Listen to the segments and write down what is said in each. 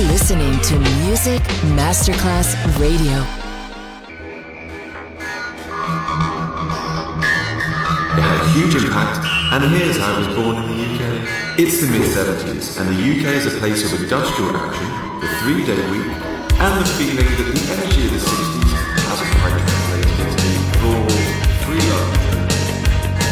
You're listening to Music Masterclass Radio. It had a huge impact, and here's how it was born in the UK. It's the mid-70s, and the UK is a place of industrial action, the three-day week, and the feeling that the energy of the 60s hasn't quite translated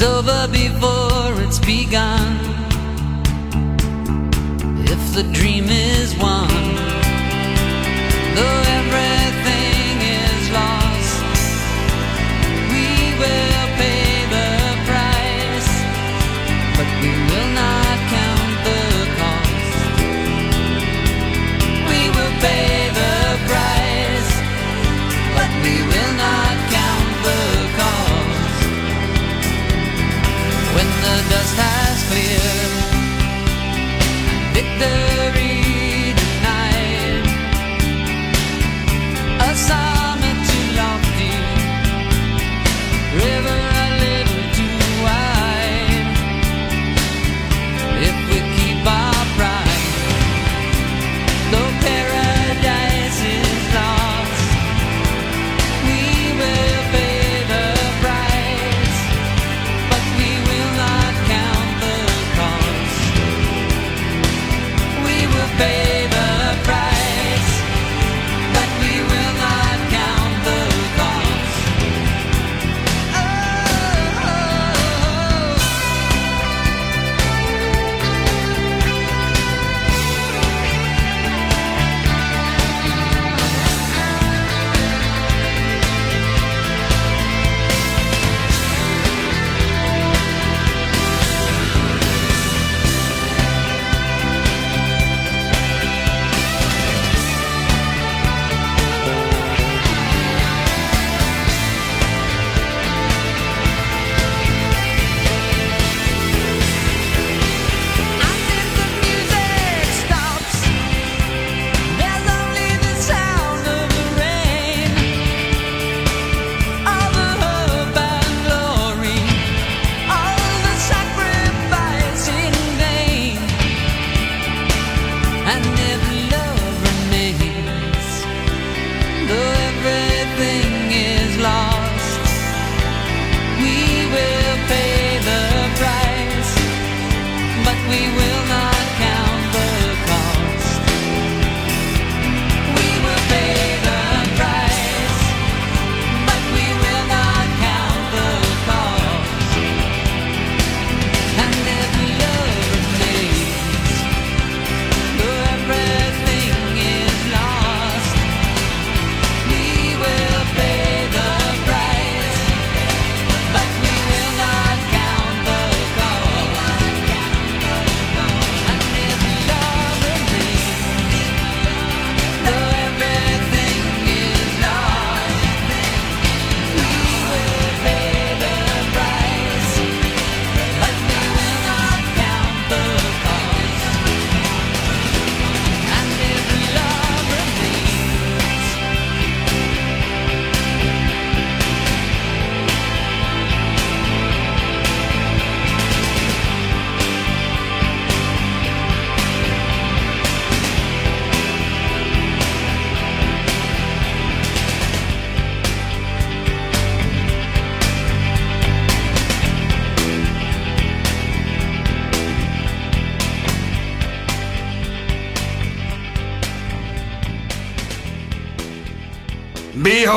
It's over before it's begun. If the dream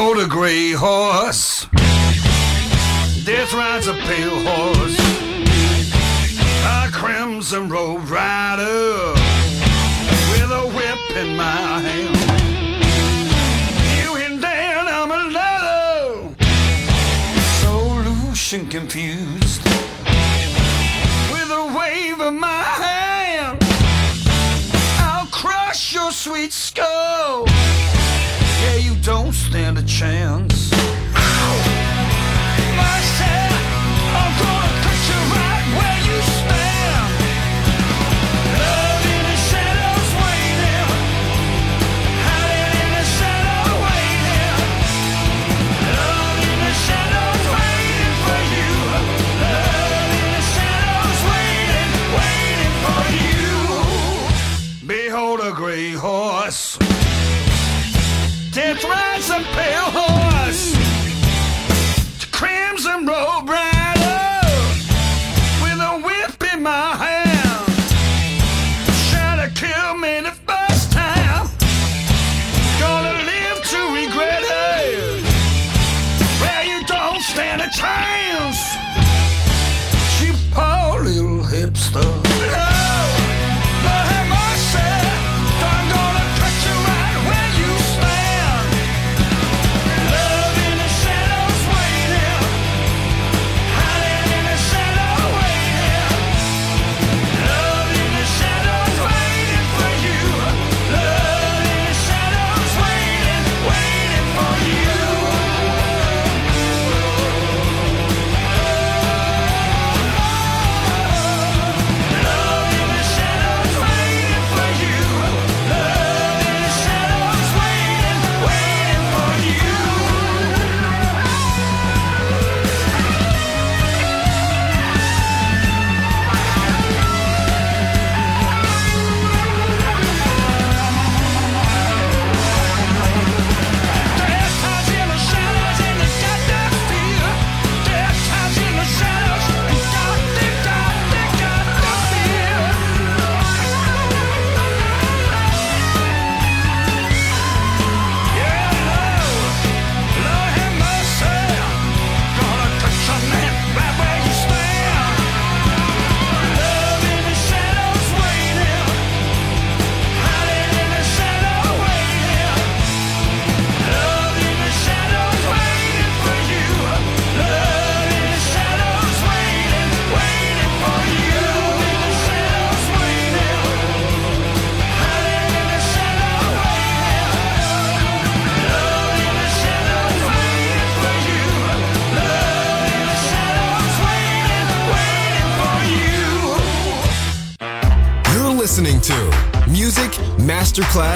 Behold a gray horse. Death rides a pale horse. A crimson robed rider with a whip in my hand. You and Dan, I'm a So loose and confused. With a wave of my hand, I'll crush your sweet skull. Yeah, you don't chance.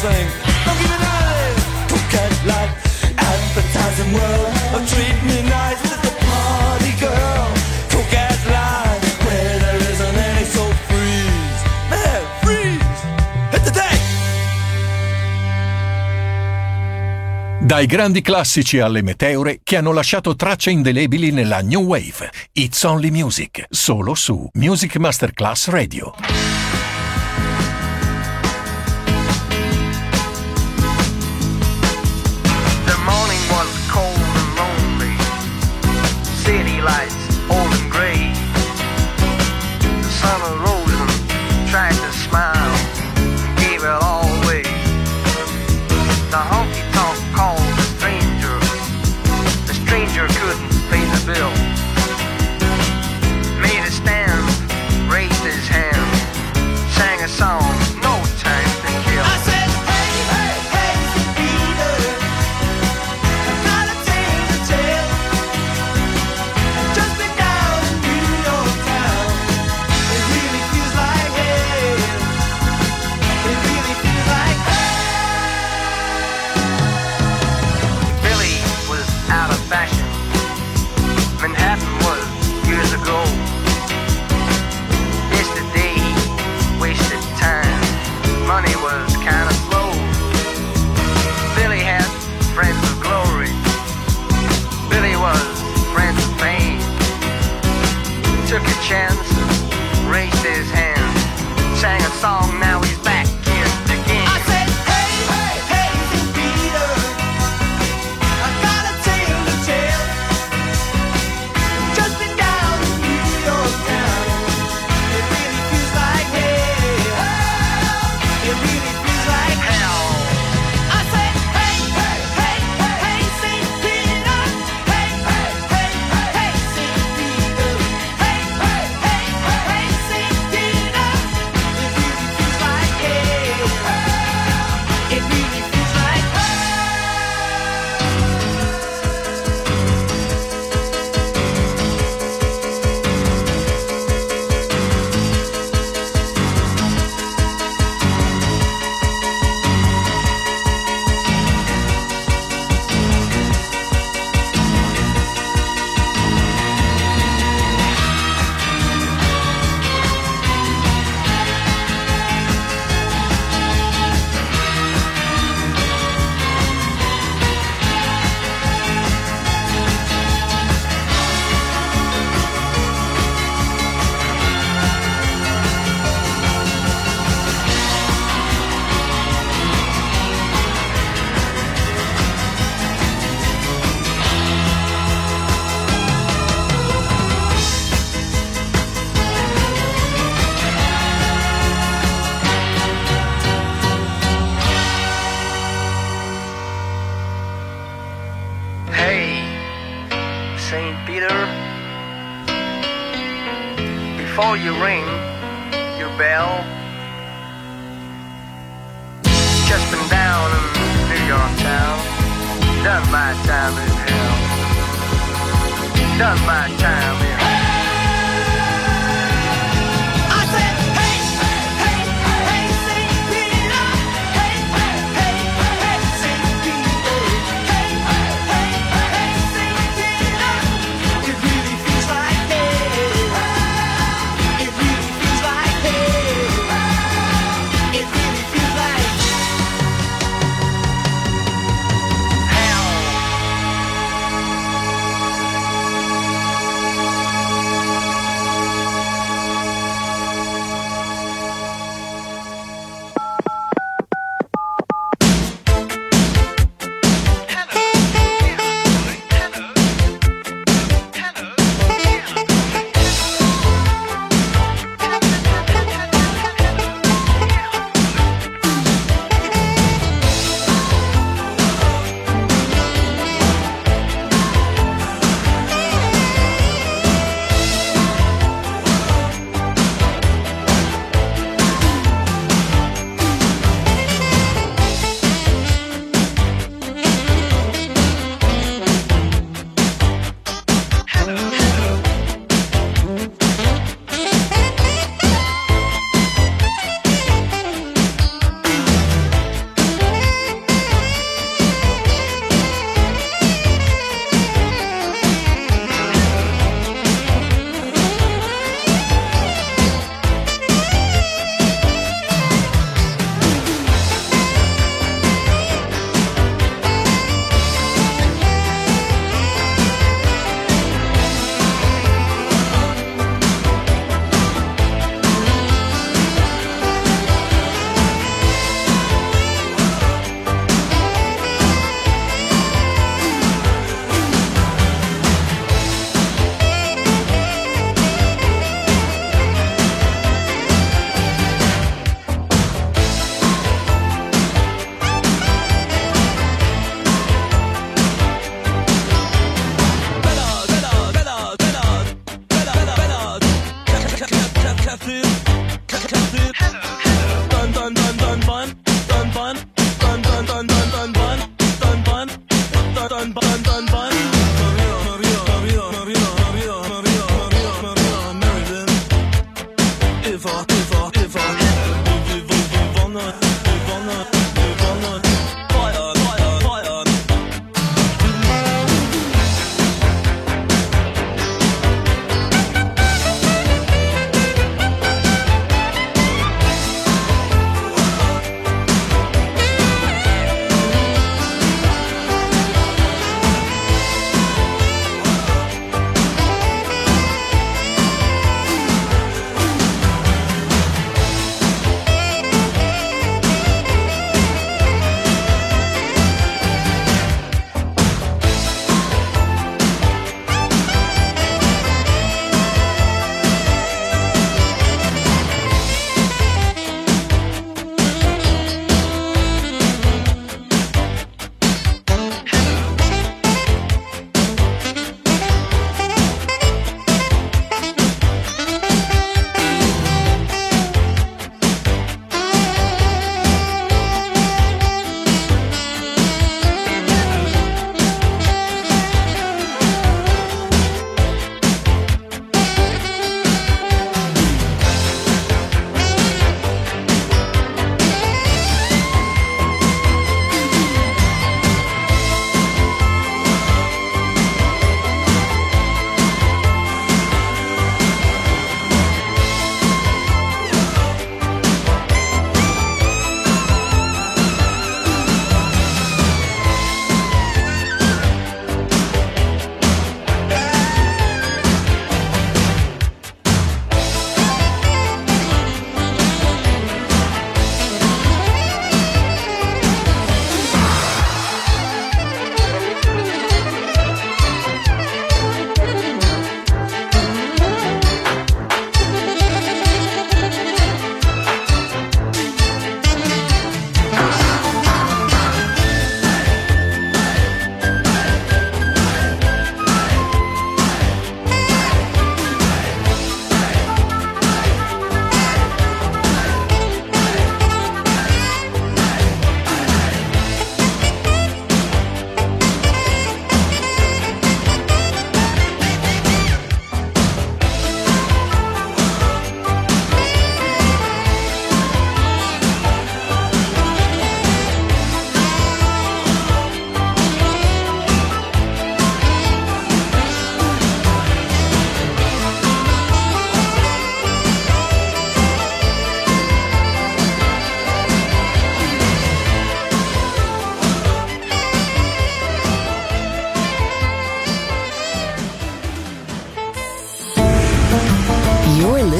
sing. Don't give me that coquette like advertising world. Or treat me nice Dai grandi classici alle meteore che hanno lasciato tracce indelebili nella New Wave. It's Only Music, solo su Music Masterclass Radio. Time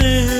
see